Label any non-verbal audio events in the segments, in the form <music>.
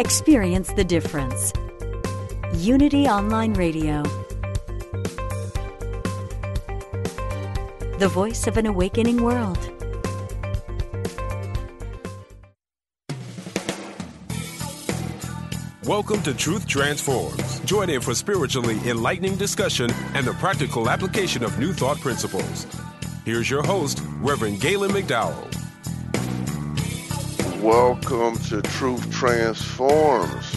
Experience the difference. Unity Online Radio. The voice of an awakening world. Welcome to Truth Transforms. Join in for spiritually enlightening discussion and the practical application of new thought principles. Here's your host, Reverend Galen McDowell. Welcome to Truth Transforms.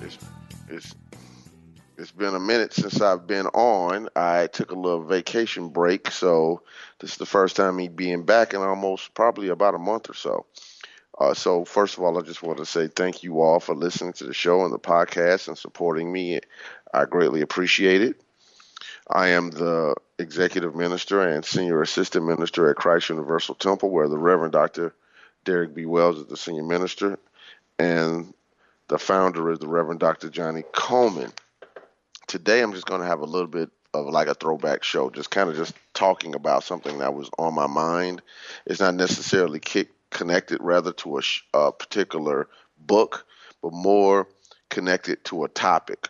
It's, it's, it's been a minute since I've been on. I took a little vacation break, so this is the first time me being back in almost probably about a month or so. Uh, so, first of all, I just want to say thank you all for listening to the show and the podcast and supporting me. I greatly appreciate it. I am the executive minister and senior assistant minister at Christ Universal Temple, where the Reverend Dr. Derek B. Wells is the senior minister, and the founder is the Reverend Dr. Johnnie Colemon. Today, I'm just going to have a little bit of like a throwback show, just kind of just talking about something that was on my mind. It's not necessarily connected rather to a, sh- a particular book, but more connected to a topic.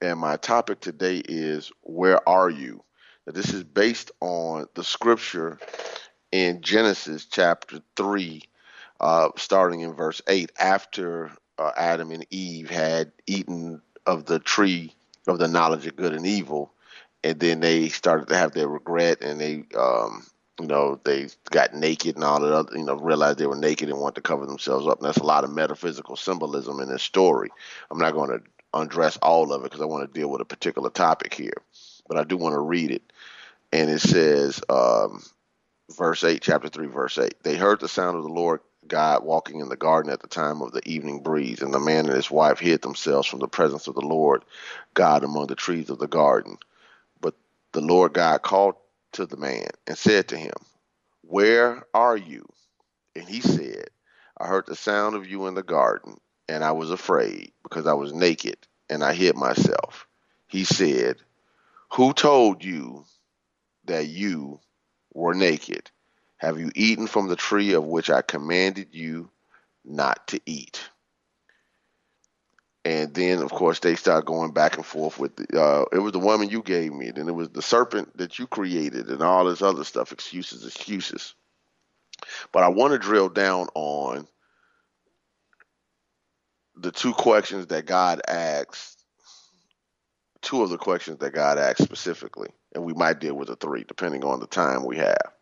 And my topic today is Where Are You? Now, this is based on the scripture in Genesis chapter 3, uh, starting in verse 8, after uh, Adam and Eve had eaten of the tree of the knowledge of good and evil, and then they started to have their regret and they, um, you know, they got naked and all that other, you know, realized they were naked and wanted to cover themselves up. And that's a lot of metaphysical symbolism in this story. I'm not going to undress all of it because I want to deal with a particular topic here, but I do want to read it. And it says, um, verse 8, chapter 3, verse 8. They heard the sound of the Lord God walking in the garden at the time of the evening breeze, and the man and his wife hid themselves from the presence of the Lord God among the trees of the garden. But the Lord God called to the man and said to him, Where are you? And he said, I heard the sound of you in the garden, and I was afraid because I was naked and I hid myself. He said, Who told you that you were naked? Have you eaten from the tree of which I commanded you not to eat? And then, of course, they start going back and forth with the, uh, it was the woman you gave me, and it was the serpent that you created, and all this other stuff, excuses, excuses. But I want to drill down on the two questions that God asks, two of the questions that God asks specifically, and we might deal with the three depending on the time we have.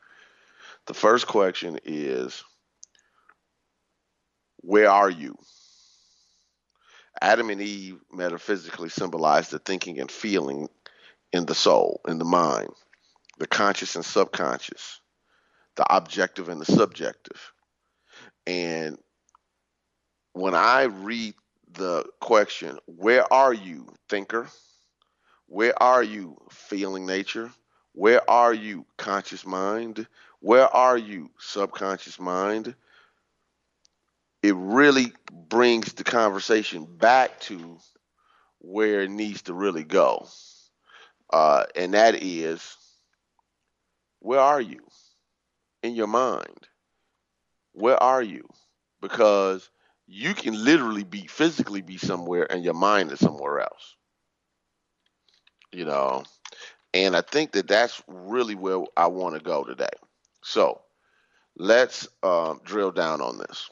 The first question is Where are you? Adam and Eve metaphysically symbolize the thinking and feeling in the soul, in the mind, the conscious and subconscious, the objective and the subjective. And when I read the question, Where are you, thinker? Where are you, feeling nature? Where are you, conscious mind? Where are you, subconscious mind? It really brings the conversation back to where it needs to really go. Uh, and that is, where are you in your mind? Where are you? Because you can literally be physically be somewhere and your mind is somewhere else. You know, and I think that that's really where I want to go today. So, let's um, drill down on this.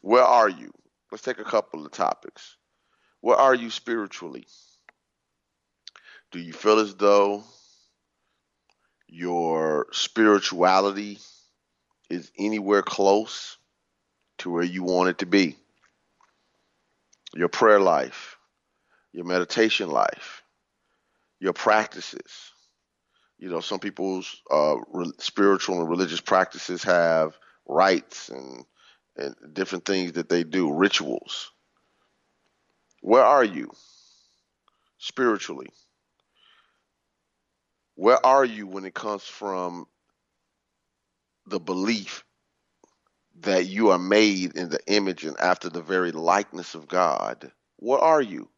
Where are you? Let's take a couple of topics. Where are you spiritually? Do you feel as though your spirituality is anywhere close to where you want it to be? Your prayer life, your meditation life, your practices. You know, some people's uh, re- spiritual and religious practices have rites and and different things that they do, rituals. Where are you spiritually? Where are you when it comes from the belief that you are made in the image and after the very likeness of God? Where are you?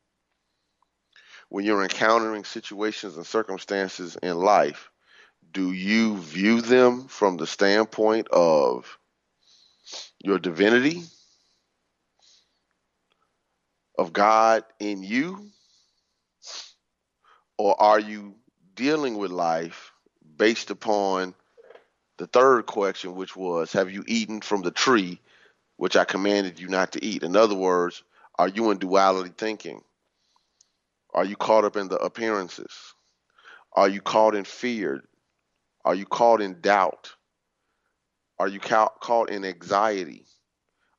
When you're encountering situations and circumstances in life, do you view them from the standpoint of your divinity, of God in you? Or are you dealing with life based upon the third question, which was, Have you eaten from the tree which I commanded you not to eat? In other words, are you in duality thinking? Are you caught up in the appearances? Are you caught in fear? Are you caught in doubt? Are you ca- caught in anxiety?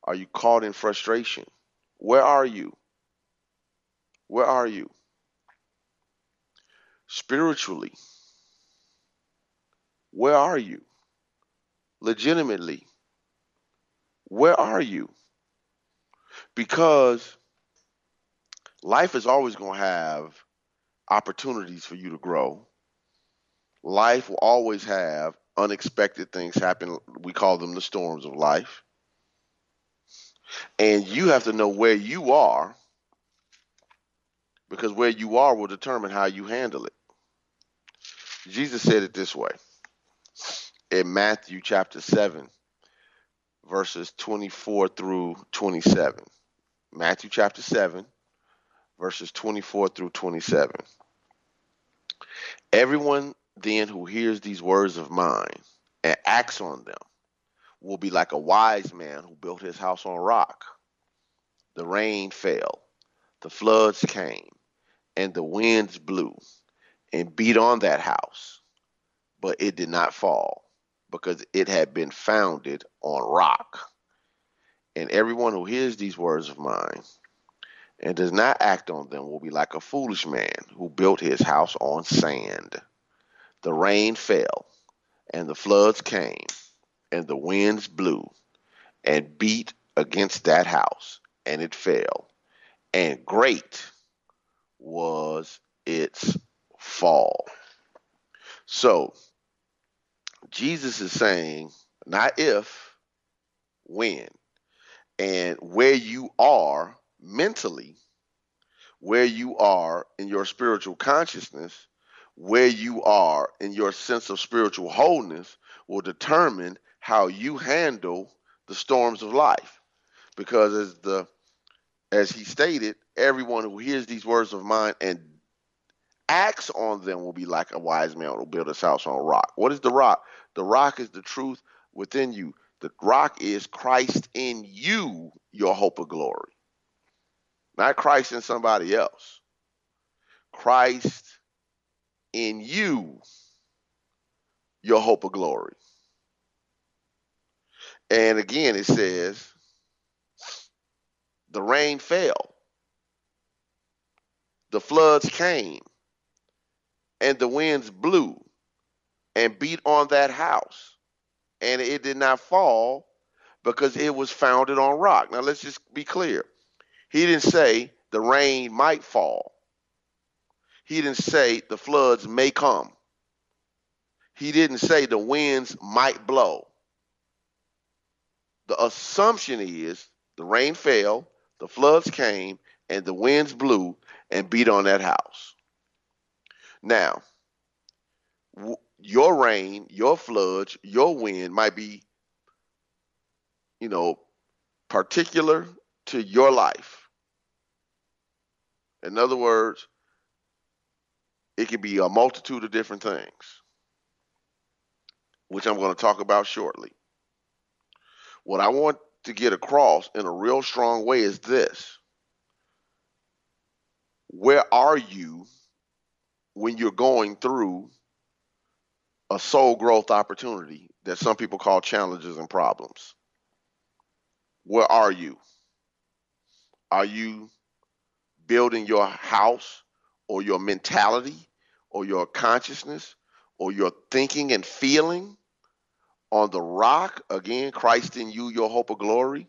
Are you caught in frustration? Where are you? Where are you? Spiritually, where are you? Legitimately, where are you? Because life is always going to have opportunities for you to grow. Life will always have unexpected things happen. We call them the storms of life. And you have to know where you are because where you are will determine how you handle it. Jesus said it this way in Matthew chapter 7, verses 24 through 27. Matthew chapter 7, verses 24 through 27. Everyone then who hears these words of mine and acts on them will be like a wise man who built his house on rock. The rain fell, the floods came, and the winds blew and beat on that house, but it did not fall because it had been founded on rock. And everyone who hears these words of mine and does not act on them will be like a foolish man who built his house on sand. The rain fell, and the floods came, and the winds blew and beat against that house, and it fell. And great was its fall. So, Jesus is saying, not if, when. And where you are mentally, where you are in your spiritual consciousness, where you are in your sense of spiritual wholeness will determine how you handle the storms of life. Because as the as he stated, everyone who hears these words of mine and acts on them will be like a wise man who built his house on rock. What is the rock? The rock is the truth within you. The rock is Christ in you, your hope of glory. Not Christ in somebody else. Christ in you your hope of glory. And again, it says, the rain fell, the floods came, and the winds blew and beat on that house, and it did not fall because it was founded on rock. Now, let's just be clear. He didn't say the rain might fall. He didn't say the floods may come. He didn't say the winds might blow. The assumption is the rain fell, the floods came, and the winds blew and beat on that house. Now, w- your rain, your floods, your wind might be, you know, particular to your life. In other words, it can be a multitude of different things, which I'm going to talk about shortly. what I want to get across in a real strong way is this. Where are you when you're going through a soul growth opportunity that some people call challenges and problems? Where are you? Are you building your house or your mentality or your consciousness or your thinking and feeling on the rock, again, Christ in you, your hope of glory,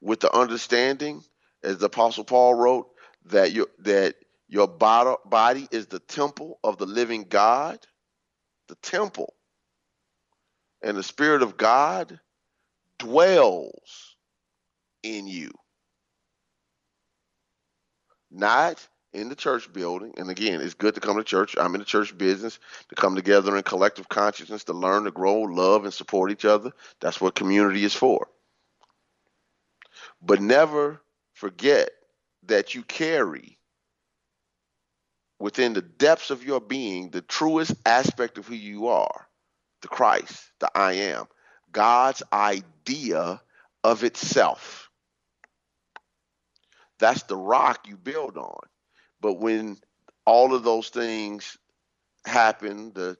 with the understanding, as the Apostle Paul wrote, that your that your body is the temple of the living God, the temple, and the Spirit of God dwells in you. Not in the church building. And again, it's good to come to church. I'm in the church business to come together in collective consciousness to learn, to grow, love, and support each other. That's what community is for. But never forget that you carry within the depths of your being the truest aspect of who you are the Christ, the I am, God's idea of itself. That's the rock you build on. But when all of those things happen, the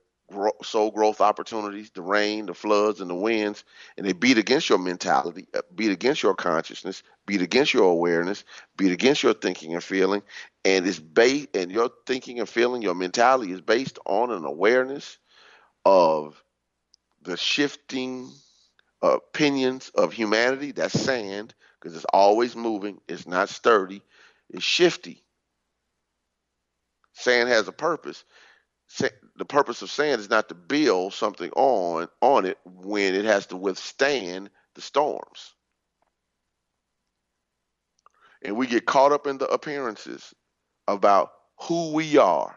soul growth opportunities, the rain, the floods, and the winds, and they beat against your mentality, uh, beat against your consciousness, beat against your awareness, beat against your thinking and feeling, and it's based and your thinking and feeling, your mentality is based on an awareness of the shifting opinions of humanity. That's sand because it's always moving. It's not sturdy. It's shifty. Sand has a purpose. The purpose of sand is not to build something on on it when it has to withstand the storms. And we get caught up in the appearances about who we are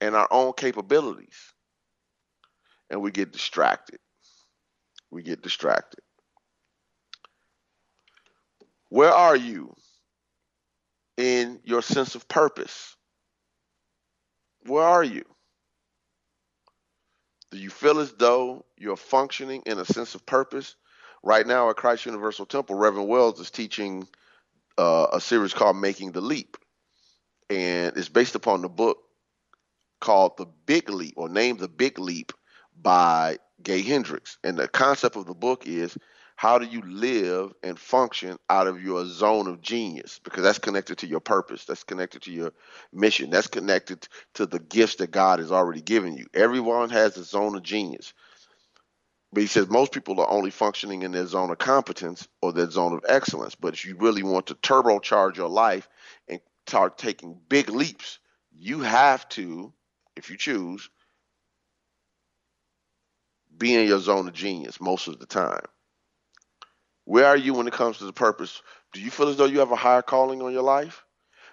and our own capabilities. And we get distracted. We get distracted. Where are you in your sense of purpose? Where are you? Do you feel as though you're functioning in a sense of purpose? Right now at Christ Universal Temple, Reverend Wells is teaching uh, a series called Making the Leap. And it's based upon the book called The Big Leap or named The Big Leap by Gay Hendricks. And the concept of the book is how do you live and function out of your zone of genius? Because that's connected to your purpose. That's connected to your mission. That's connected to the gifts that god has already given you. Everyone has a zone of genius. But he says most people are only functioning in their zone of competence or their zone of excellence. But if you really want to turbocharge your life and start taking big leaps you have to if you choose be in your zone of genius most of the time where are you when it comes to the purpose? Do you feel as though you have a higher calling on your life?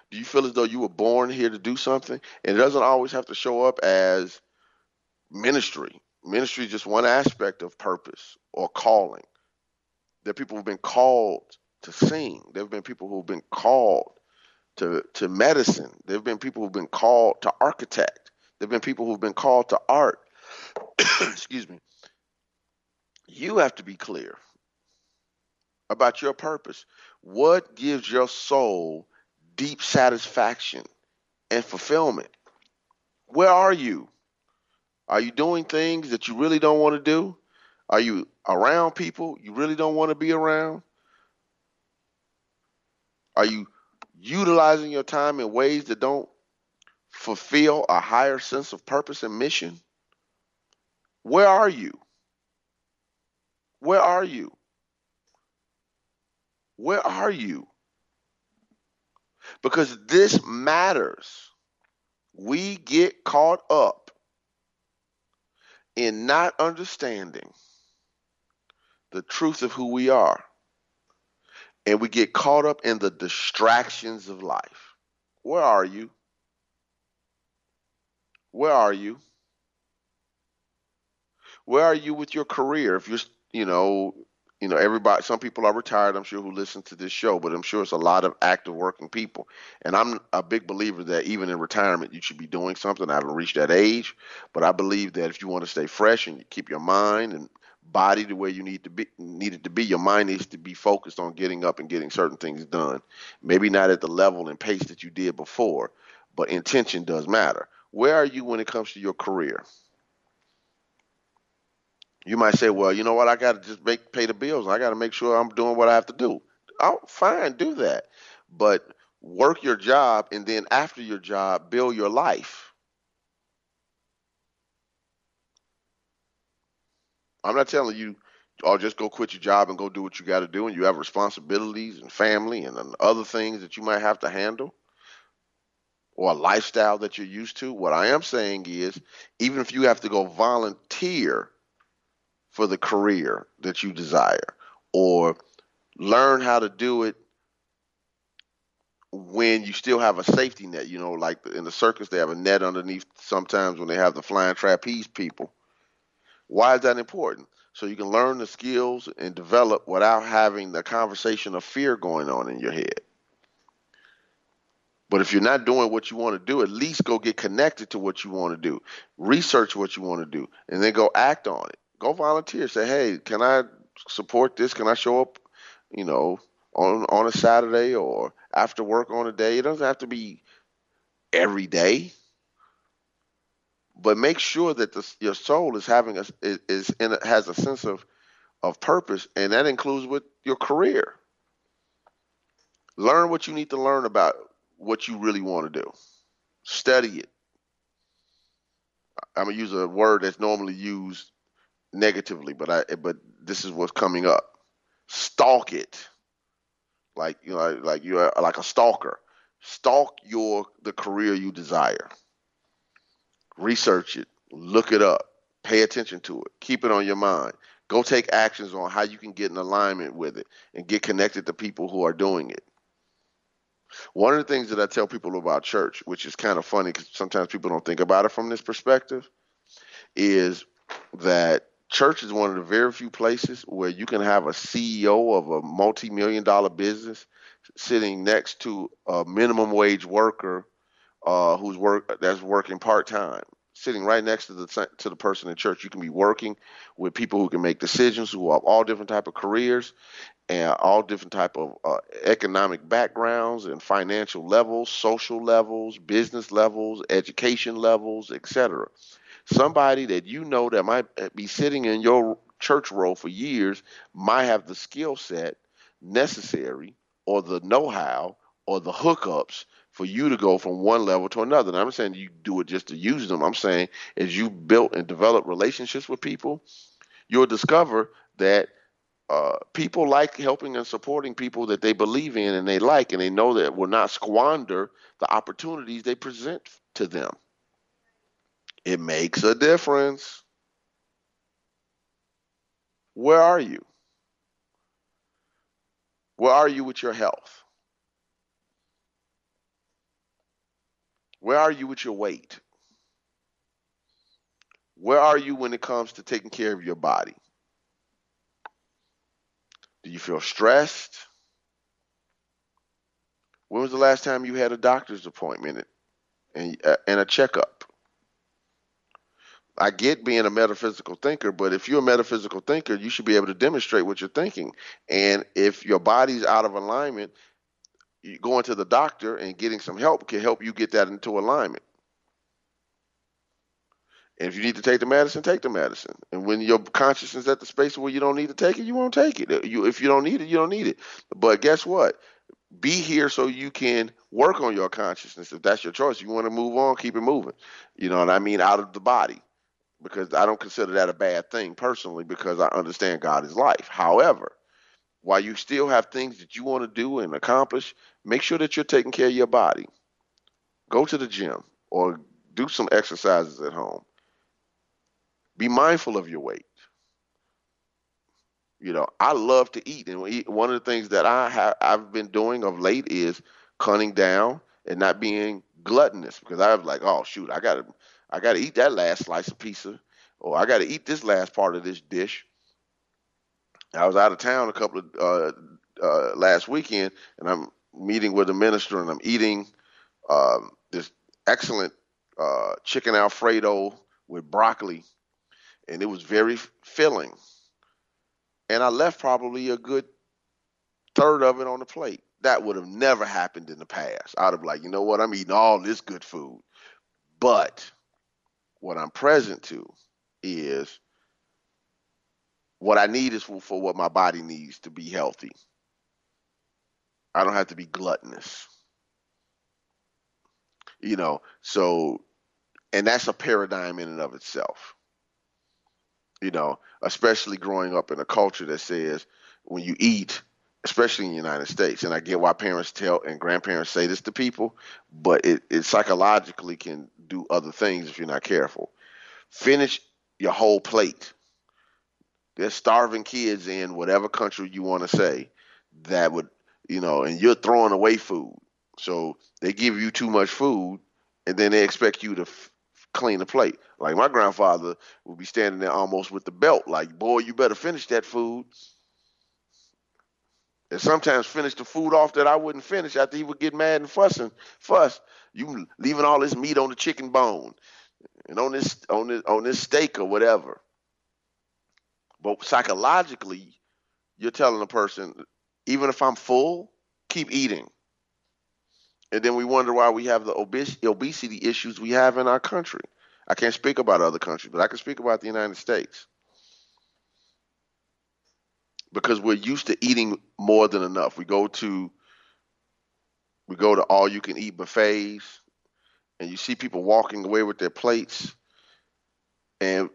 Do you feel as though you were born here to do something? And it doesn't always have to show up as ministry. Ministry is just one aspect of purpose or calling. There are people who've been called to sing. There have been people who've been called to, to medicine. There have been people who've been called to architect. There have been people who've been called to art. <coughs> Excuse me. You have to be clear about your purpose. What gives your soul deep satisfaction and fulfillment? Where are you? Are you doing things that you really don't want to do? Are you around people you really don't want to be around? Are you utilizing your time in ways that don't fulfill a higher sense of purpose and mission? Where are you? Where are you? Where are you? Because this matters. We get caught up in not understanding the truth of who we are. And we get caught up in the distractions of life. Where are you? Where are you? Where are you with your career? If you're, you know, you know, everybody, some people are retired, I'm sure, who listen to this show, but I'm sure it's a lot of active working people. And I'm a big believer that even in retirement, you should be doing something. I haven't reached that age, but I believe that if you want to stay fresh and keep your mind and body to where you need to be needed to be. Your mind needs to be focused on getting up and getting certain things done. Maybe not at the level and pace that you did before, but intention does matter. Where are you when it comes to your career? You might say, well, you know what? I got to just make pay the bills. I got to make sure I'm doing what I have to do. Oh, fine, do that. But work your job, and then after your job, build your life. I'm not telling you, oh, just go quit your job and go do what you got to do, and you have responsibilities and family and other things that you might have to handle or a lifestyle that you're used to. What I am saying is, even if you have to go volunteer for the career that you desire or learn how to do it when you still have a safety net. You know, like in the circus, they have a net underneath sometimes when they have the flying trapeze people. Why is that important? So you can learn the skills and develop without having the conversation of fear going on in your head. But if you're not doing what you want to do, at least go get connected to what you want to do. Research what you want to do and then go act on it go volunteer. Say, hey, can I support this? Can I show up, you know, on on a Saturday or after work on a day? It doesn't have to be every day, but make sure that the, your soul is having a is, in a, has a sense of of purpose, and that includes with your career. Learn what you need to learn about what you really want to do. Study it. I'm gonna use a word that's normally used negatively, but I but this is what's coming up. Stalk it, like you know, like you're like a stalker. Stalk your the career you desire. Research it, look it up, pay attention to it, keep it on your mind. Go take actions on how you can get in alignment with it and get connected to people who are doing it. One of the things that I tell people about church, which is kind of funny because sometimes people don't think about it from this perspective, is that church is one of the very few places where you can have a CEO of a multi-million dollar business sitting next to a minimum wage worker uh, who's work that's working part time, sitting right next to the to the person in church. You can be working with people who can make decisions, who have all different type of careers and all different type of uh, economic backgrounds and financial levels, social levels, business levels, education levels, etc somebody that you know that might be sitting in your church role for years might have the skill set necessary or the know-how or the hookups for you to go from one level to another. And I'm saying you do it just to use them. I'm saying as you built and develop relationships with people, you'll discover that uh, people like helping and supporting people that they believe in and they like, and they know that will not squander the opportunities they present to them. It makes a difference. Where are you? Where are you with your health? Where are you with your weight? Where are you when it comes to taking care of your body? Do you feel stressed? When was the last time you had a doctor's appointment and, uh, a checkup? I get being a metaphysical thinker, but if you're a metaphysical thinker, you should be able to demonstrate what you're thinking. And if your body's out of alignment, going to the doctor and getting some help can help you get that into alignment. And if you need to take the medicine, take the medicine. And when your consciousness is at the space where you don't need to take it, you won't take it. You, if you don't need it, you don't need it. But guess what? Be here so you can work on your consciousness. If that's your choice, you want to move on, keep it moving. You know what I mean? Out of the body because I don't consider that a bad thing personally because I understand God is life. However, while you still have things that you want to do and accomplish, make sure that you're taking care of your body. Go to the gym or do some exercises at home. Be mindful of your weight. You know, I love to eat, and one of the things that I have I've been doing of late is cutting down and not being gluttonous because I was like, oh shoot, I got to I got to eat that last slice of pizza, or I got to eat this last part of this dish. I was out of town a couple of uh, uh, last weekend, and I'm meeting with a minister, and I'm eating um, this excellent uh, chicken alfredo with broccoli, and it was very filling. and I left probably a good third of it on the plate. That would have never happened in the past. I'd have like, you know what, I'm eating all this good food. But what I'm present to is what I need is for, for what my body needs to be healthy. I don't have to be gluttonous. You know, so and that's a paradigm in and of itself. You know, especially growing up in a culture that says when you eat, especially in the United States, and I get why parents tell and grandparents say this to people, but it, it psychologically can do other things if you're not careful. Finish your whole plate. There's starving kids in whatever country you want to say that would, you know, and you're throwing away food. So they give you too much food, and then they expect you to f- clean the plate. Like my grandfather would be standing there almost with the belt, like, boy, you better finish that food. And sometimes finish the food off that I wouldn't finish after he would get mad and fussing, fuss. You leaving all this meat on the chicken bone and on this on this on this steak or whatever. But psychologically, you're telling a person, even if I'm full, keep eating. And then we wonder why we have the obes- obesity issues we have in our country. I can't speak about other countries, but I can speak about the United States. Because we're used to eating more than enough. We go to we go to all you can eat buffets and you see people walking away with their plates and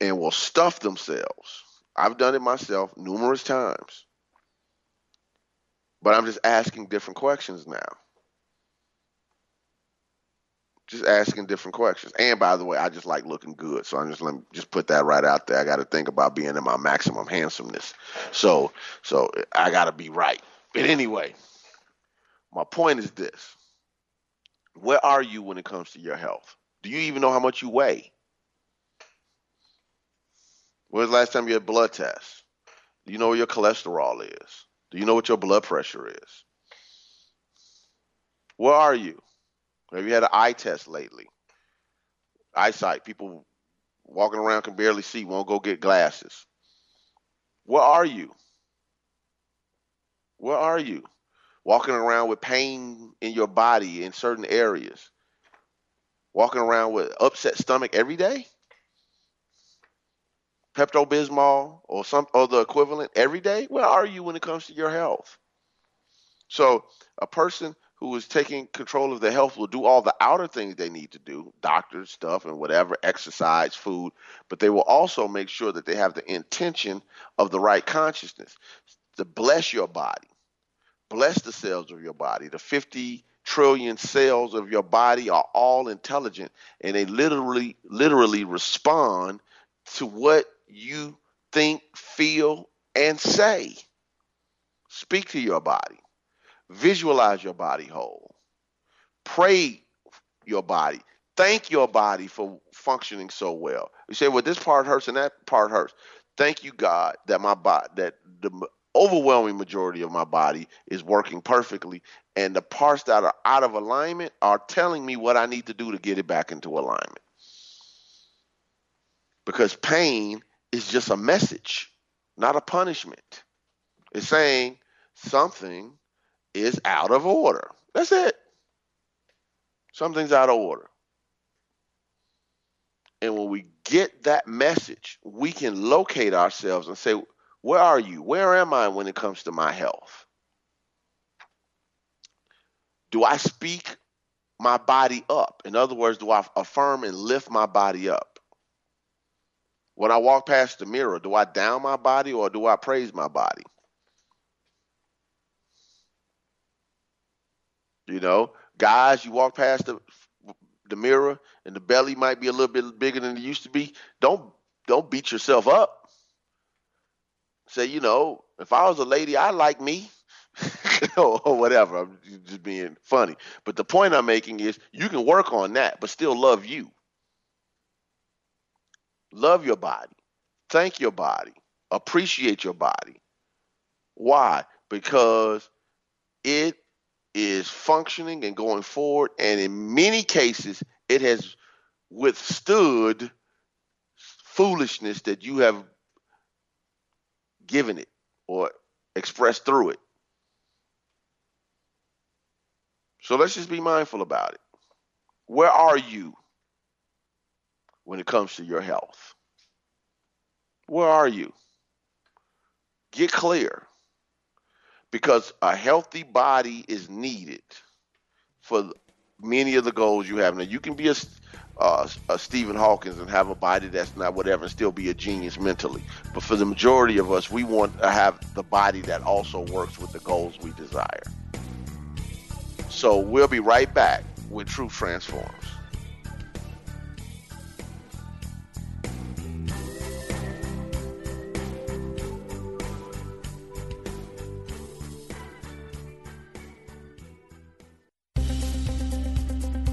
and will stuff themselves. I've done it myself numerous times. But I'm just asking different questions now just asking different questions. And by the way, I just like looking good, so I'm just let me just put that right out there. I got to think about being in my maximum handsomeness. So so I got to be right. But anyway, my point is this: Where are you when it comes to your health? Do you even know how much you weigh? When was the last time you had blood tests? Do you know what your cholesterol is? Do you know what your blood pressure is? Where are you? Have you had an eye test lately? Eyesight. People walking around can barely see, won't go get glasses. Where are you? Where are you? Walking around with pain in your body in certain areas. Walking around with upset stomach every day? Pepto Bismol or some or the equivalent every day? Where are you when it comes to your health? So a person who is taking control of their health will do all the outer things they need to do, doctor stuff and whatever, exercise, food, but they will also make sure that they have the intention of the right consciousness to bless your body, bless the cells of your body. The 50 trillion cells of your body are all intelligent and they literally literally respond to what you think, feel, and say. Speak to your body. Visualize your body whole. Pray your body. Thank your body for functioning so well. You say, well, this part hurts and that part hurts. Thank you, God, that my body, that the overwhelming majority of my body is working perfectly, and the parts that are out of alignment are telling me what I need to do to get it back into alignment. Because pain is just a message, not a punishment. It's saying something is out of order. That's it. Something's out of order. And when we get that message, we can locate ourselves and say, Where are you? Where am I when it comes to my health? Do I speak my body up? In other words, do I affirm and lift my body up? When I walk past the mirror, do I down my body or do I praise my body? You know, guys, you walk past the the mirror and the belly might be a little bit bigger than it used to be. Don't don't beat yourself up. Say, you know, if I was a lady, I like me. <laughs> or, whatever. I'm just being funny. But the point I'm making is you can work on that, but still love you. Love your body. Thank your body. Appreciate your body. Why? Because it is functioning and going forward, and in many cases, it has withstood foolishness that you have given it or expressed through it. So let's just be mindful about it. Where are you when it comes to your health? Where are you? Get clear because a healthy body is needed for many of the goals you have. Now, you can be a, uh, a Stephen Hawkins and have a body that's not whatever and still be a genius mentally. But for the majority of us, we want to have the body that also works with the goals we desire. So we'll be right back with Truth Transforms.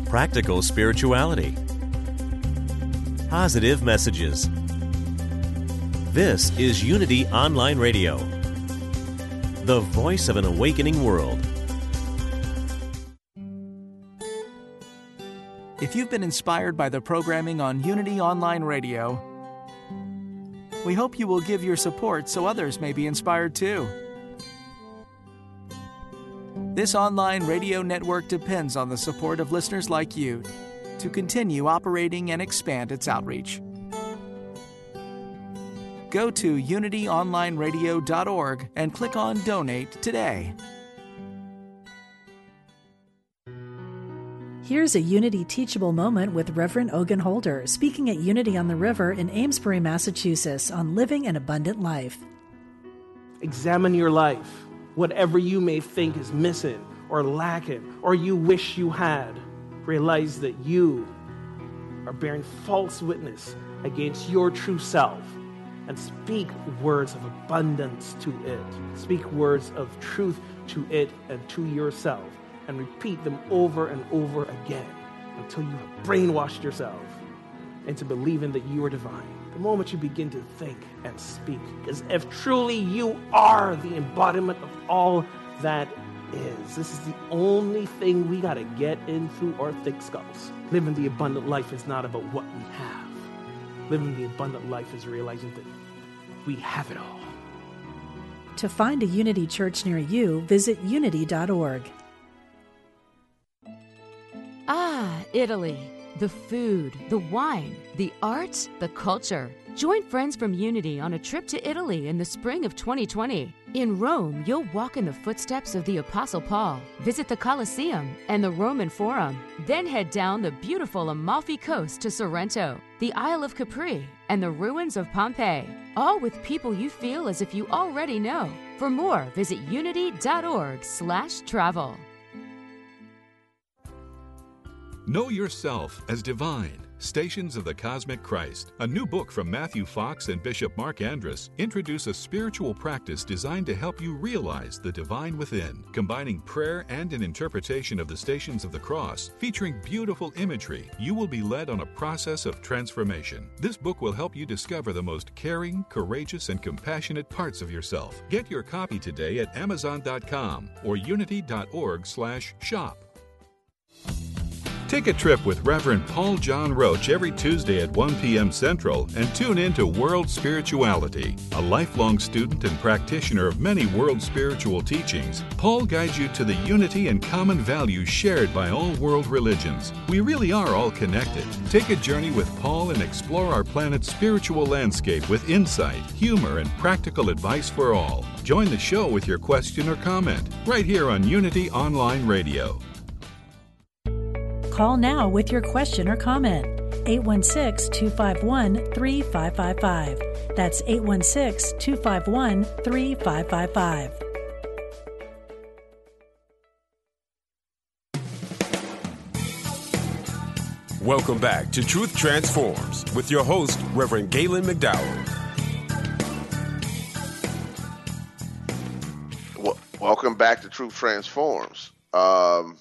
Practical spirituality, positive messages. This is Unity Online Radio, the voice of an awakening world. If you've been inspired by the programming on Unity Online Radio, we hope you will give your support so others may be inspired too. This online radio network depends on the support of listeners like you to continue operating and expand its outreach. Go to unityonlineradio.org and click on Donate today. Here's a Unity teachable moment with Reverend Ogun Holder speaking at Unity on the River in Amesbury, Massachusetts on living an abundant life. Examine your life whatever you may think is missing or lacking or you wish you had, realize that you are bearing false witness against your true self and speak words of abundance to it. Speak words of truth to it and to yourself and repeat them over and over again until you have brainwashed yourself into believing that you are divine the moment you begin to think and speak as if truly you are the embodiment of all that is. This is the only thing we got to get into our thick skulls. Living the abundant life is not about what we have. Living the abundant life is realizing that we have it all. To find a Unity church near you, visit unity.org. Ah, Italy the food, the wine, the art, the culture. Join friends from Unity on a trip to Italy in the spring of 2020. In Rome, you'll walk in the footsteps of the Apostle Paul, visit the Colosseum and the Roman Forum, then head down the beautiful Amalfi Coast to Sorrento, the Isle of Capri, and the ruins of Pompeii, all with people you feel as if you already know. For more, visit unity.org/travel. Know Yourself as Divine Stations of the Cosmic Christ. A new book from Matthew Fox and Bishop Marc Andrus introduce a spiritual practice designed to help you realize the divine within, combining prayer and an interpretation of the Stations of the Cross, featuring beautiful imagery. You will be led on a process of transformation. This book will help you discover the most caring, courageous, and compassionate parts of yourself. Get your copy today at amazon.com or unity.org/shop. Take a trip with Reverend Paul John Roach every Tuesday at 1 p.m. Central and tune in to World Spirituality. A lifelong student and practitioner of many world spiritual teachings, Paul guides you to the unity and common values shared by all world religions. We really are all connected. Take a journey with Paul and explore our planet's spiritual landscape with insight, humor, and practical advice for all. Join the show with your question or comment right here on Unity Online Radio. Call now with your question or comment. 816 251 3555. That's 816 251 3555. Welcome back to Truth Transforms with your host, Reverend Galen McDowell. welcome back to Truth Transforms. Um,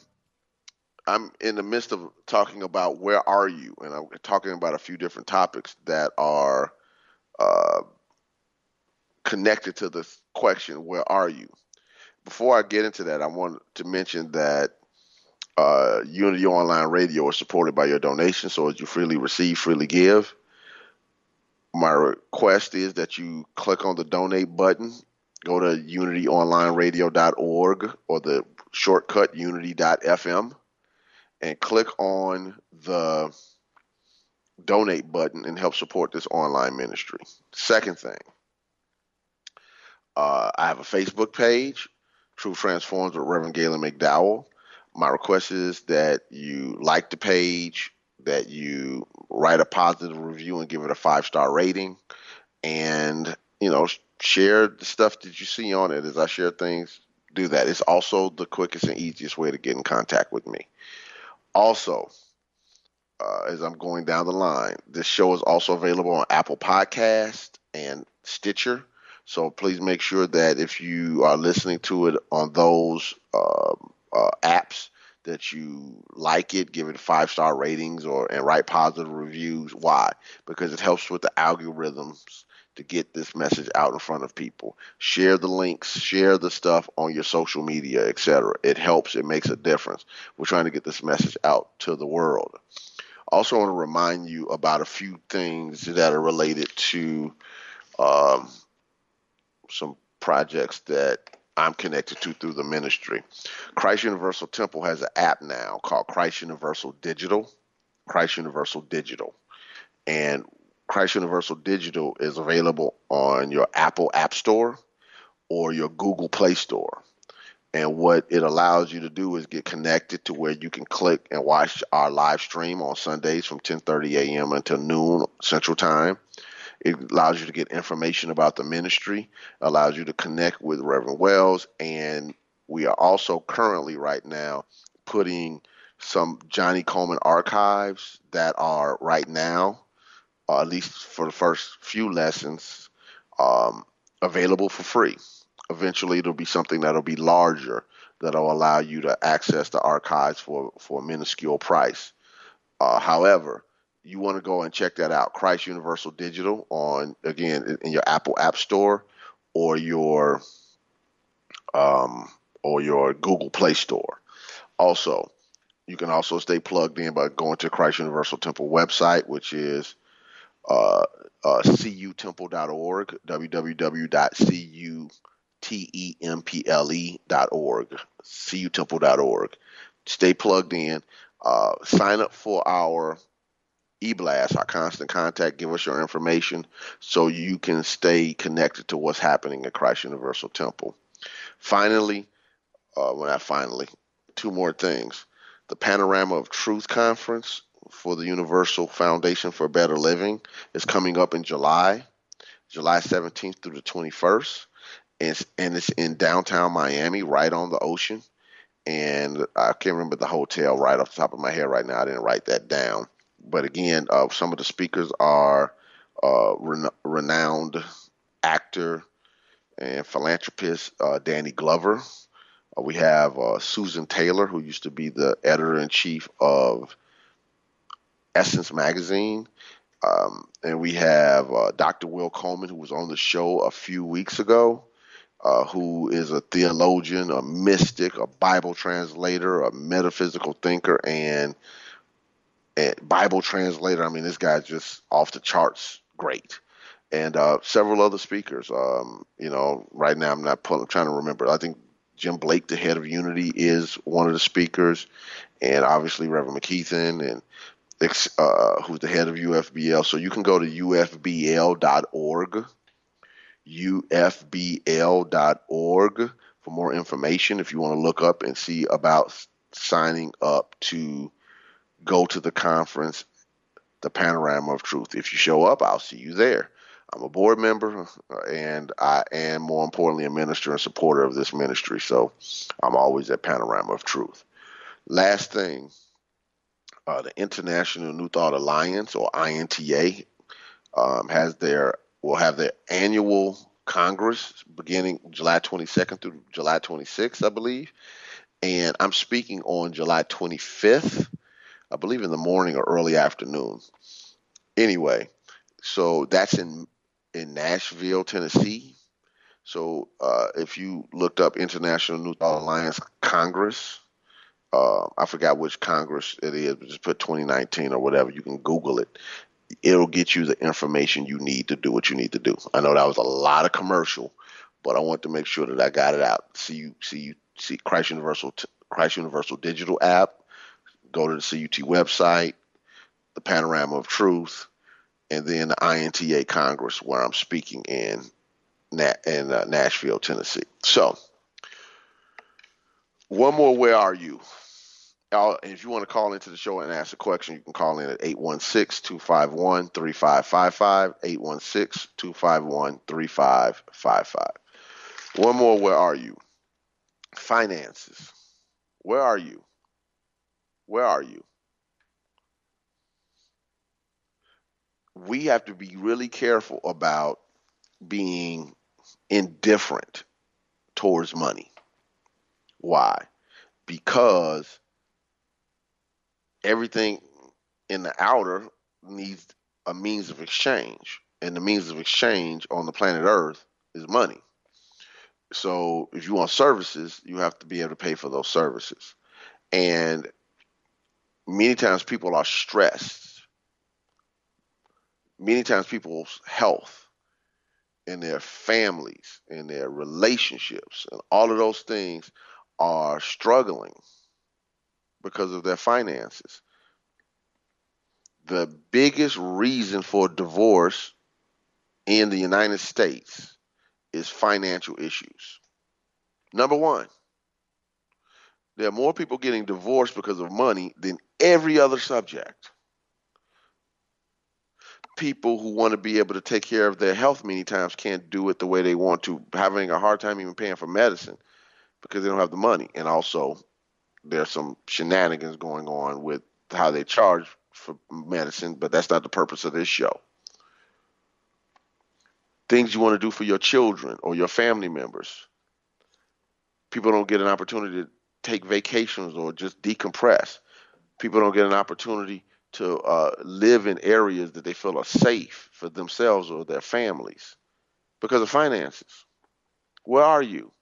I'm in the midst of talking about where are you, and I'm talking about a few different topics that are uh, connected to the question, where are you? Before I get into that, I want to mention that uh, Unity Online Radio is supported by your donation, so as you freely receive, freely give. my request is that you click on the donate button, go to unityonlineradio.org or the shortcut unity.fm, and click on the donate button and help support this online ministry. Second thing, uh, I have a Facebook page, Truth Transforms with Reverend Galen McDowell. My request is that you like the page, that you write a positive review and give it a five star rating, and you know share the stuff that you see on it. As I share things, do that. It's also the quickest and easiest way to get in contact with me. Also, uh, as I'm going down the line, this show is also available on Apple Podcast and Stitcher. So please make sure that if you are listening to it on those uh, uh, apps, that you like it, give it five star ratings, or and write positive reviews. Why? Because it helps with the algorithms to get this message out in front of people. Share the links, share the stuff on your social media, etc. It helps. It makes a difference. We're trying to get this message out to the world. Also, want to remind you about a few things that are related to um, some projects that I'm connected to through the ministry. Christ Universal Temple has an app now called Christ Universal Digital. Christ Universal Digital. And Christ Universal Digital is available on your Apple App Store or your Google Play Store. And what it allows you to do is get connected to where you can click and watch our live stream on Sundays from 10:30 a.m. until noon Central Time. It allows you to get information about the ministry, allows you to connect with Reverend Wells, and we are also currently right now putting some Johnnie Colemon archives that are right now, uh, at least for the first few lessons, um, available for free. Eventually, it'll be something that'll be larger that'll allow you to access the archives for, for a minuscule price. Uh, however, you want to go and check that out. Christ Universal Digital on again in your Apple App Store or your um, or your Google Play Store. Also, you can also stay plugged in by going to Christ Universal Temple website, which is uh, uh, cutemple.org, www.cutemple.org, cutemple.org. Stay plugged in. Uh, sign up for our eblast, our constant contact. Give us your information so you can stay connected to what's happening at Christ Universal Temple. Finally, uh, well, not finally, two more things. The Panorama of Truth Conference for the Universal Foundation for Better Living is coming up in July, July 17th through the 21st. And, and it's in downtown Miami, right on the ocean. And I can't remember the hotel right off the top of my head right now. I didn't write that down but again, uh, some of the speakers are uh, ren- renowned actor and philanthropist uh, Danny Glover. Uh, we have uh, Susan Taylor, who used to be the editor in chief of Essence magazine. Um, and we have uh, Dr. Will Coleman, who was on the show a few weeks ago, who is a theologian, a mystic, a Bible translator, a metaphysical thinker, and Bible translator. I mean, this guy's just off the charts great. And uh, several other speakers. Um, you know, right now I'm not pulling, I'm trying to remember. I think Jim Blake, the head of Unity, is one of the speakers, and obviously Reverend McKeithen, and uh, who's the head of UFBL. So you can go to ufbl.org, ufbl.org for more information if you want to look up and see about signing up to go to the conference, the Panorama of Truth. If you show up, I'll see you there. I'm a board member, and I am more importantly a minister and supporter of this ministry. So I'm always at Panorama of Truth. Last thing, uh, the International New Thought Alliance or INTA um, has their will have their annual Congress beginning July 22nd through July 26th, I believe. And I'm speaking on July 25th I believe in the morning or early afternoon. Anyway, so that's in in Nashville, Tennessee. So uh, if you looked up International New Thought Alliance Congress, uh, I forgot which Congress it is, but just put 2019 or whatever. You can Google it. it'll get you the information you need to do what you need to do. I know that was a lot of commercial, but I want to make sure that I got it out. See you, see you, see Christ Universal, Christ Universal digital app. Go to the CUT website, the Panorama of Truth, and then the INTA Congress where I'm speaking in in uh, Nashville, Tennessee. So, one more. Where are you? if you want to call into the show and ask a question, you can call in at 816-251-3555, 816-251-3555. One more, where are you? Finances. Where are you? Where are you? We have to be really careful about being indifferent towards money. Why? Because everything in the outer needs a means of exchange, and the means of exchange on the planet Earth is money. So if you want services, you have to be able to pay for those services. And many times people are stressed. Many times people's health and their families and their relationships and all of those things are struggling because of their finances. The biggest reason for divorce in the United States is financial issues. Number one, there are more people getting divorced because of money than every other subject. People who want to be able to take care of their health many times can't do it the way they want to, having a hard time even paying for medicine because they don't have the money. And also, there's some shenanigans going on with how they charge for medicine, but that's not the purpose of this show. Things you want to do for your children or your family members. People don't get an opportunity to take vacations or just decompress. People don't get an opportunity to uh, live in areas that they feel are safe for themselves or their families because of finances. Where are you?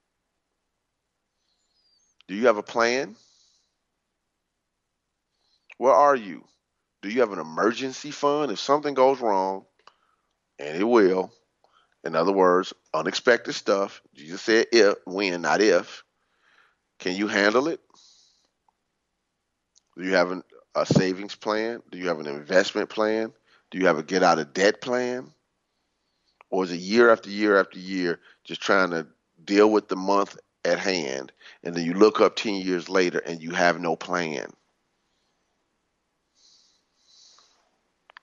Do you have a plan? Where are you? Do you have an emergency fund if something goes wrong? And it will. In other words, unexpected stuff. Jesus said if, when, not if. Can you handle it? Do you have an, a savings plan? Do you have an investment plan? Do you have a get out of debt plan? Or is it year after year after year just trying to deal with the month at hand and then you look up 10 years later and you have no plan?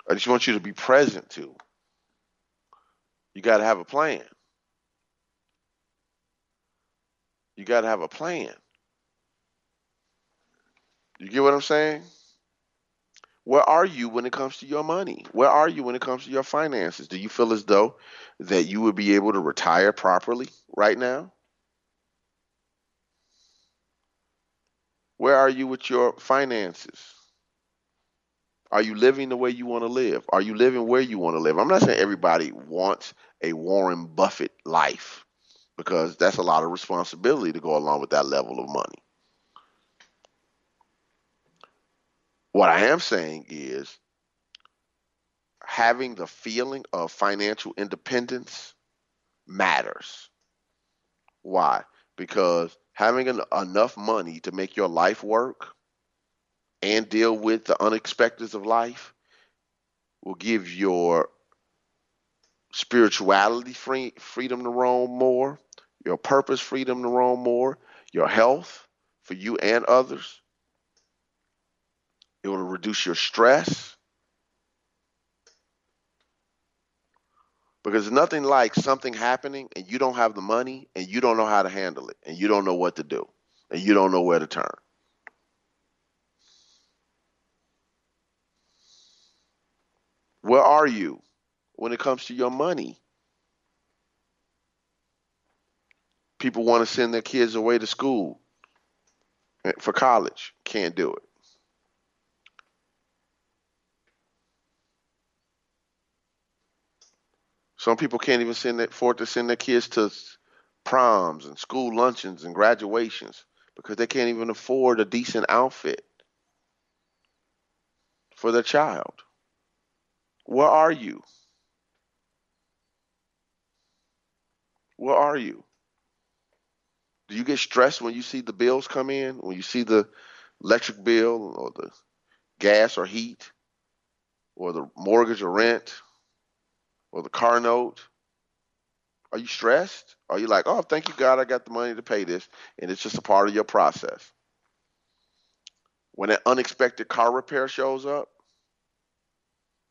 I just want you to be present to. You got to have a plan. You got to have a plan. You get what I'm saying? Where are you when it comes to your money? Where are you when it comes to your finances? Do you feel as though that you would be able to retire properly right now? Where are you with your finances? Are you living the way you want to live? Are you living where you want to live? I'm not saying everybody wants a Warren Buffett life because that's a lot of responsibility to go along with that level of money. What I am saying is having the feeling of financial independence matters. Why? Because having an, enough money to make your life work and deal with the unexpected of life will give your spirituality free, freedom to roam more, your purpose freedom to roam more, your health for you and others. It will reduce your stress. Because nothing like something happening and you don't have the money and you don't know how to handle it and you don't know what to do and you don't know where to turn. Where are you when it comes to your money? People want to send their kids away to school eh, for college, can't do it. Some people can't even send that, afford to send their kids to proms and school luncheons and graduations because they can't even afford a decent outfit for their child. Where are you? Where are you? Do you get stressed when you see the bills come in? When you see the electric bill or the gas or heat or the mortgage or rent or the car note? Are you stressed? Are you like, oh, thank you, God, I got the money to pay this, and it's just a part of your process? When an unexpected car repair shows up,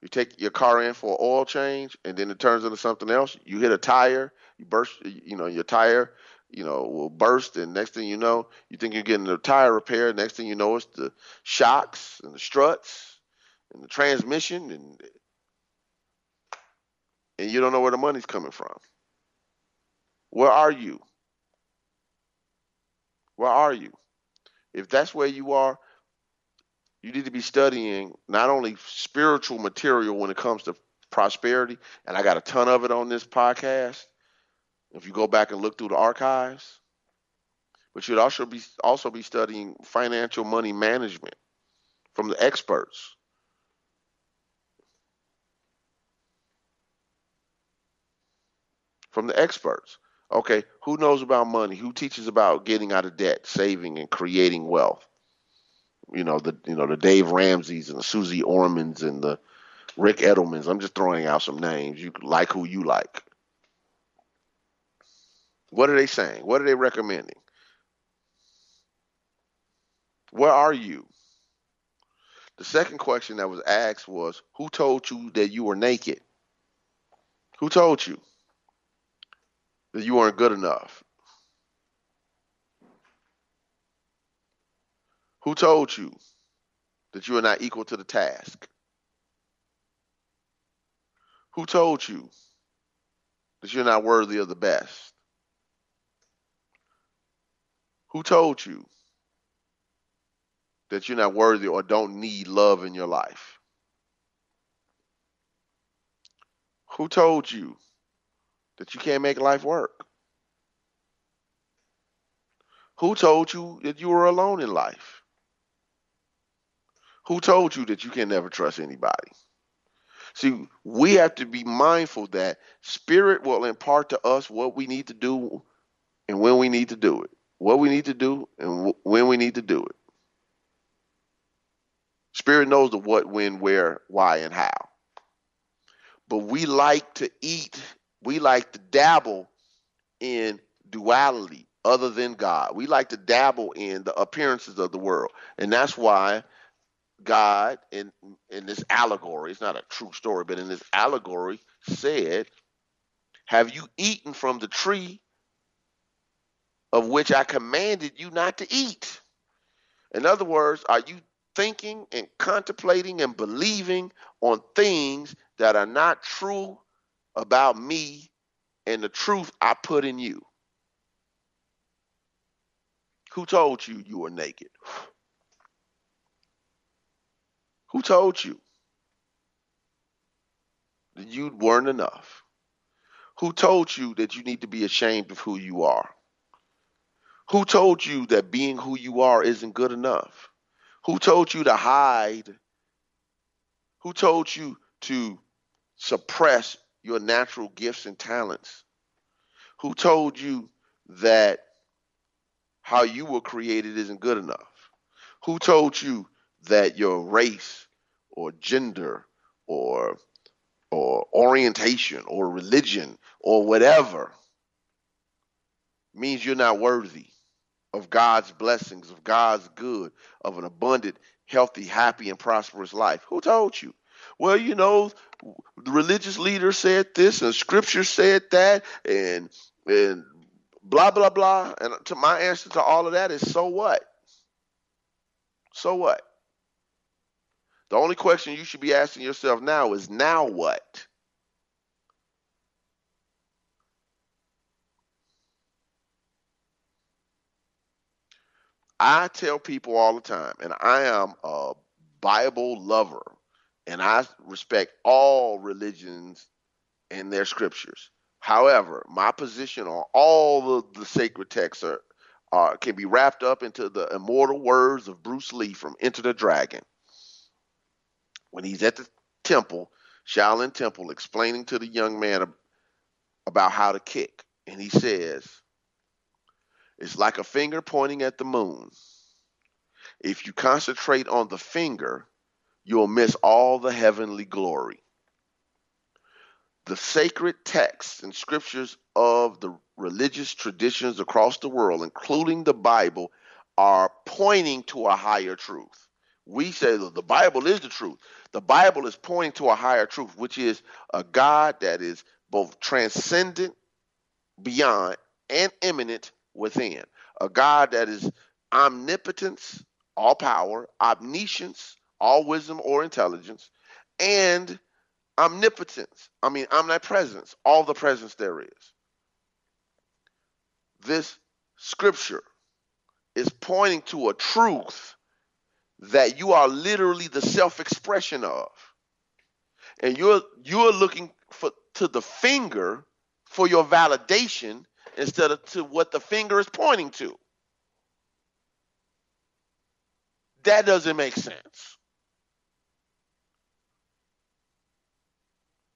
you take your car in for an oil change, and then it turns into something else. You hit a tire, you burst, you know, your tire, you know, will burst, and next thing you know, you think you're getting a tire repair. Next thing you know, it's the shocks and the struts and the transmission, and and you don't know where the money's coming from. Where are you? Where are you? If that's where you are, you need to be studying not only spiritual material when it comes to prosperity, and I got a ton of it on this podcast. If you go back and look through the archives, but you'd also be also be studying financial money management from the experts. From the experts. Okay, who knows about money? Who teaches about getting out of debt, saving, and creating wealth? You know the you know the Dave Ramsey's and the Susie Ormans and the Ric Edelmans. I'm just throwing out some names. You like who you like. What are they saying? What are they recommending? Where are you? The second question that was asked was Who told you that you were naked? Who told you? That you aren't good enough? Who told you that you are not equal to the task? Who told you that you're not worthy of the best? Who told you that you're not worthy or don't need love in your life? Who told you that you can't make life work? Who told you that you were alone in life? Who told you that you can never trust anybody? See, we have to be mindful that spirit will impart to us what we need to do and when we need to do it. What we need to do and when we need to do it. Spirit knows the what, when, where, why, and how. But we like to eat we like to dabble in duality other than God. We like to dabble in the appearances of the world. And that's why God in in this allegory, it's not a true story, but in this allegory said, "Have you eaten from the tree of which I commanded you not to eat?" In other words, are you thinking and contemplating and believing on things that are not true about me and the truth I put in you. Who told you you were naked? Who told you that you weren't enough? Who told you that you need to be ashamed of who you are? Who told you that being who you are isn't good enough? Who told you to hide? Who told you to suppress your natural gifts and talents? Who told you that how you were created isn't good enough? Who told you that your race or gender or or orientation or religion or whatever means you're not worthy of God's blessings, of God's good, of an abundant, healthy, happy, and prosperous life? Who told you? Well, you know, the religious leader said this and scripture said that and and blah blah blah. And to my answer to all of that is so what? So what? The only question you should be asking yourself now is now what? I tell people all the time, and I am a Bible lover and I respect all religions and their scriptures. However, my position on all of the sacred texts are, are, can be wrapped up into the immortal words of Bruce Lee from Enter the Dragon. When he's at the temple Shaolin Temple, explaining to the young man about how to kick. And he says, It's like a finger pointing at the moon. If you concentrate on the finger, you'll miss all the heavenly glory. The sacred texts and scriptures of the religious traditions across the world, including the Bible, are pointing to a higher truth. We say the Bible is the truth. The Bible is pointing to a higher truth, which is a God that is both transcendent, beyond, and immanent within. A God that is omnipotence, all power, omniscience, all wisdom or intelligence, and omnipotence. I mean, omnipresence, all the presence there is. This scripture is pointing to a truth that you are literally the self-expression of. And you're you're looking for to the finger for your validation instead of to what the finger is pointing to. That doesn't make sense.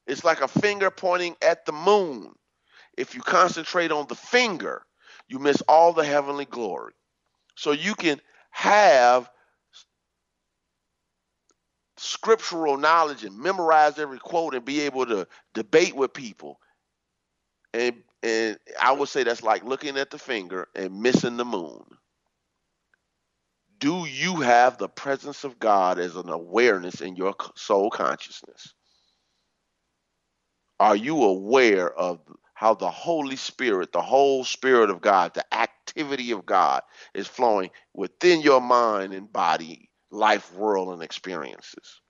It's like a finger pointing at the moon. If you concentrate on the finger, you miss all the heavenly glory. So you can have scriptural knowledge and memorize every quote and be able to debate with people. And and I would say that's like looking at the finger and missing the moon. Do you have the presence of God as an awareness in your soul consciousness? Are you aware of how the Holy Spirit, the whole Spirit of God, the activity of God is flowing within your mind and body, life, world, and experiences?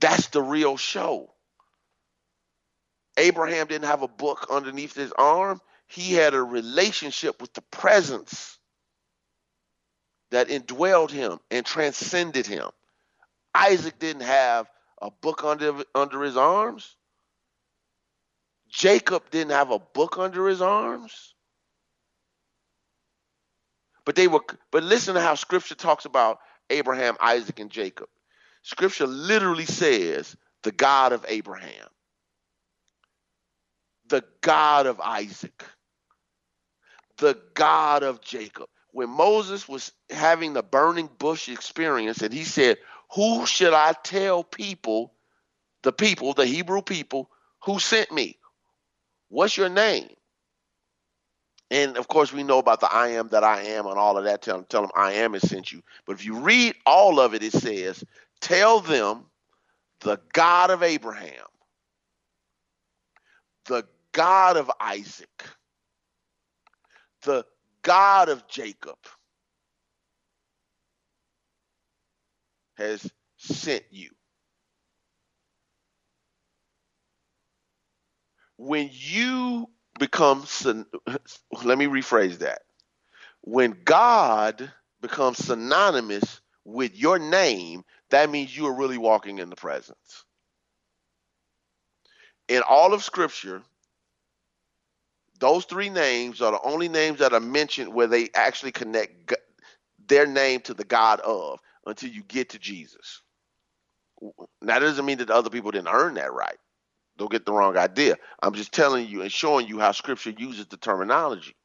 That's the real show. Abraham didn't have a book underneath his arm, he had a relationship with the presence that indwelled him and transcended him. Isaac didn't have a book under under his arms. Jacob didn't have a book under his arms. But they were but listen to how scripture talks about Abraham, Isaac and Jacob. Scripture literally says the God of Abraham, the God of Isaac, the God of Jacob. When Moses was having the burning bush experience and he said, who should I tell people, the people, the Hebrew people, who sent me? What's your name? And of course, we know about the I am that I am and all of that. Tell them, tell them I am has sent you. But if you read all of it, it says, Tell them the God of Abraham, the God of Isaac, the God of Jacob, has sent you. When you become, let me rephrase that. When God becomes synonymous with your name, that means you are really walking in the presence. In all of Scripture, those three names are the only names that are mentioned where they actually connect their name to the God of until you get to Jesus. Now, that doesn't mean that other people didn't earn that right. Don't get the wrong idea. I'm just telling you and showing you how Scripture uses the terminology.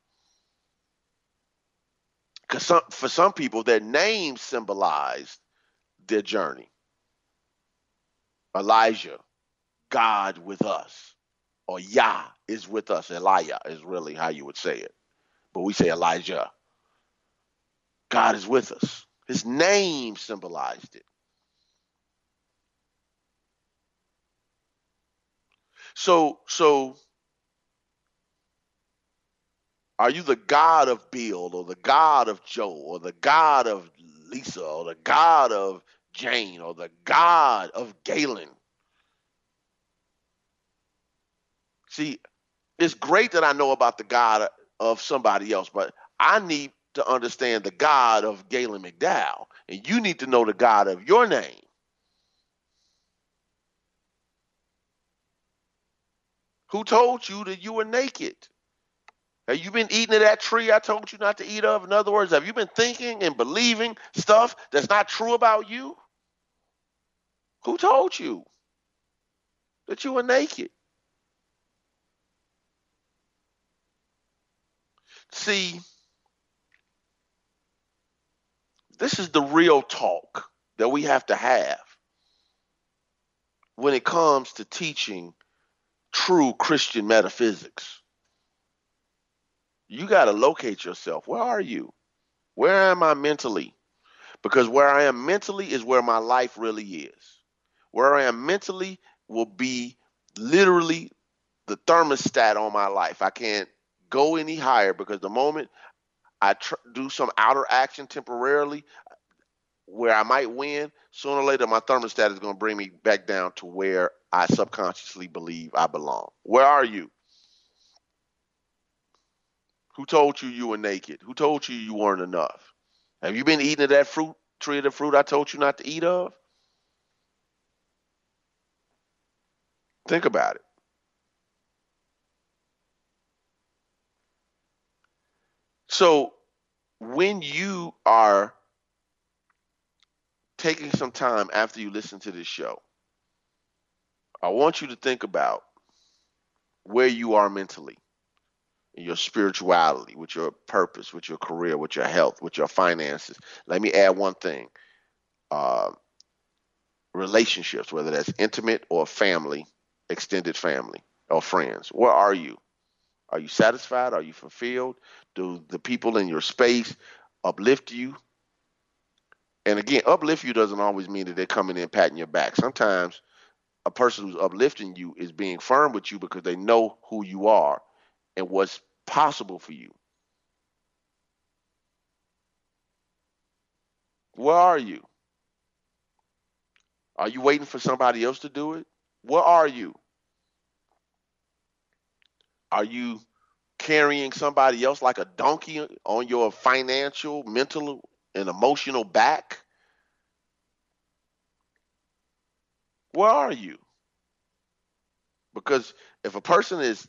Because for some people, their name symbolized their journey. Elijah, God with us, or Yah is with us. Elijah is really how you would say it, but we say Elijah. God is with us. His name symbolized it. So, so are you the God of Bill or the God of Joe or the God of Lisa or the God of Jane or the God of Galen? See, it's great that I know about the God of somebody else, but I need to understand the God of Galen McDowell, and you need to know the God of your name. Who told you that you were naked? Have you been eating of that tree I told you not to eat of? In other words, have you been thinking and believing stuff that's not true about you? Who told you that you were naked? See, this is the real talk that we have to have when it comes to teaching true Christian metaphysics. You got to locate yourself. Where are you? Where am I mentally? Because where I am mentally is where my life really is. Where I am mentally will be literally the thermostat on my life. I can't go any higher because the moment I tr- do some outer action temporarily where I might win, sooner or later my thermostat is going to bring me back down to where I subconsciously believe I belong. Where are you? Who told you you were naked? Who told you you weren't enough? Have you been eating of that fruit, tree of the fruit I told you not to eat of? Think about it. So when you are taking some time after you listen to this show, I want you to think about where you are mentally your spirituality, with your purpose, with your career, with your health, with your finances. Let me add one thing. Uh, relationships, whether that's intimate or family, extended family or friends. Where are you? Are you satisfied? Are you fulfilled? Do the people in your space uplift you? And again, uplift you doesn't always mean that they're coming in patting your back. Sometimes a person who's uplifting you is being firm with you because they know who you are and what's possible for you. Where are you? Are you waiting for somebody else to do it? Where are you? Are you carrying somebody else like a donkey on your financial, mental, and emotional back? Where are you? Because if a person is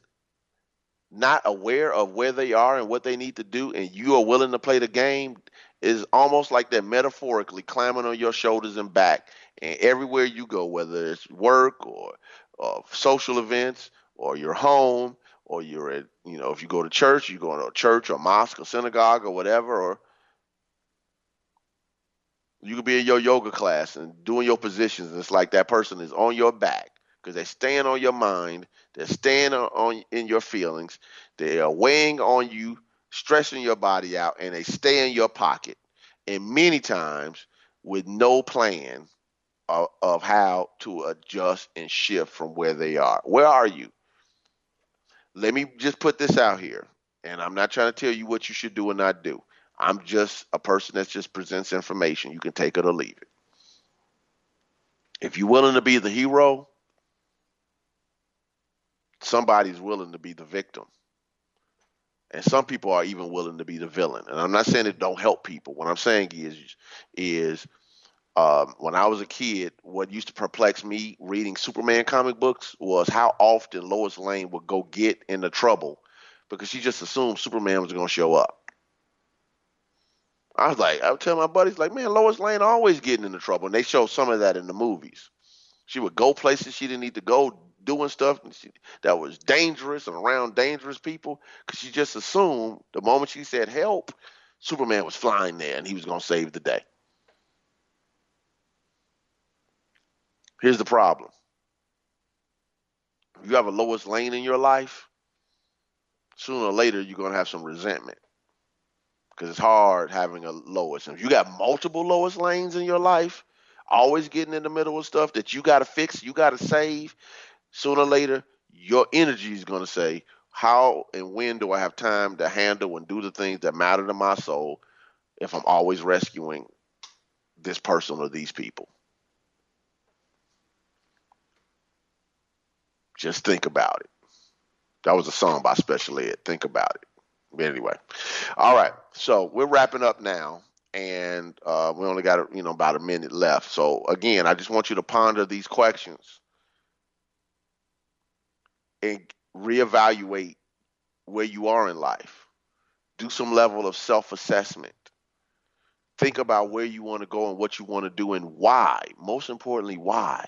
not aware of where they are and what they need to do, and you are willing to play the game, is almost like they're metaphorically climbing on your shoulders and back. And everywhere you go, whether it's work or, or social events or your home or you're at, you know, if you go to church, you go to a church or mosque or synagogue or whatever, or you could be in your yoga class and doing your positions, and it's like that person is on your back because they're staying on your mind, they're staying on in your feelings, they are weighing on you, stressing your body out, and they stay in your pocket. And many times with no plan of, of how to adjust and shift from where they are. Where are you? Let me just put this out here, and I'm not trying to tell you what you should do or not do. I'm just a person that just presents information. You can take it or leave it. If you're willing to be the hero, somebody's willing to be the victim. And some people are even willing to be the villain. And I'm not saying it don't help people. What I'm saying is is um, when I was a kid, what used to perplex me reading Superman comic books was how often Lois Lane would go get into trouble because she just assumed Superman was going to show up. I was like, I would tell my buddies, like, man, Lois Lane always getting into trouble. And they show some of that in the movies. She would go places she didn't need to go, doing stuff that was dangerous and around dangerous people because she just assumed the moment she said help, Superman was flying there and he was going to save the day. Here's the problem. If you have a Lois Lane in your life, sooner or later you're going to have some resentment because it's hard having a Lois. And if you got multiple Lois Lanes in your life, always getting in the middle of stuff that you got to fix, you got to save, sooner or later, your energy is going to say, how and when do I have time to handle and do the things that matter to my soul if I'm always rescuing this person or these people? Just think about it. That was a song by Special Ed. Think about it. But anyway, all right. So we're wrapping up now, and uh, we only got you know about a minute left. So again, I just want you to ponder these questions and reevaluate where you are in life. Do some level of self assessment. Think about where you want to go and what you want to do and why. Most importantly, why.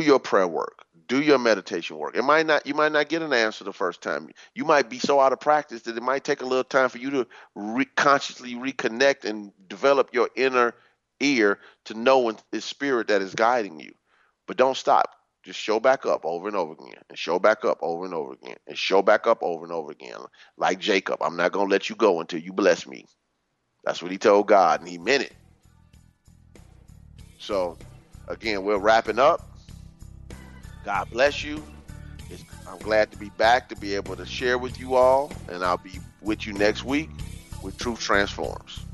Do your prayer work. Do your meditation work. It might not you might not get an answer the first time. You might be so out of practice that it might take a little time for you to re- consciously reconnect and develop your inner ear to know when it's spirit that is guiding you. But don't stop. Just show back up over and over again, and show back up over and over again, and show back up over and over again. Like Jacob, I'm not going to let you go until you bless me. That's what he told God, and he meant it. So, again, we're wrapping up. God bless you. It's, I'm glad to be back to be able to share with you all, and I'll be with you next week with Truth Transforms.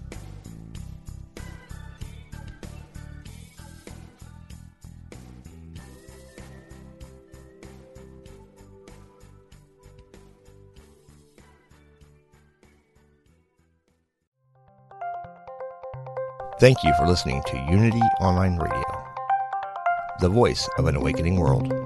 Thank you for listening to Unity Online Radio, the voice of an awakening world.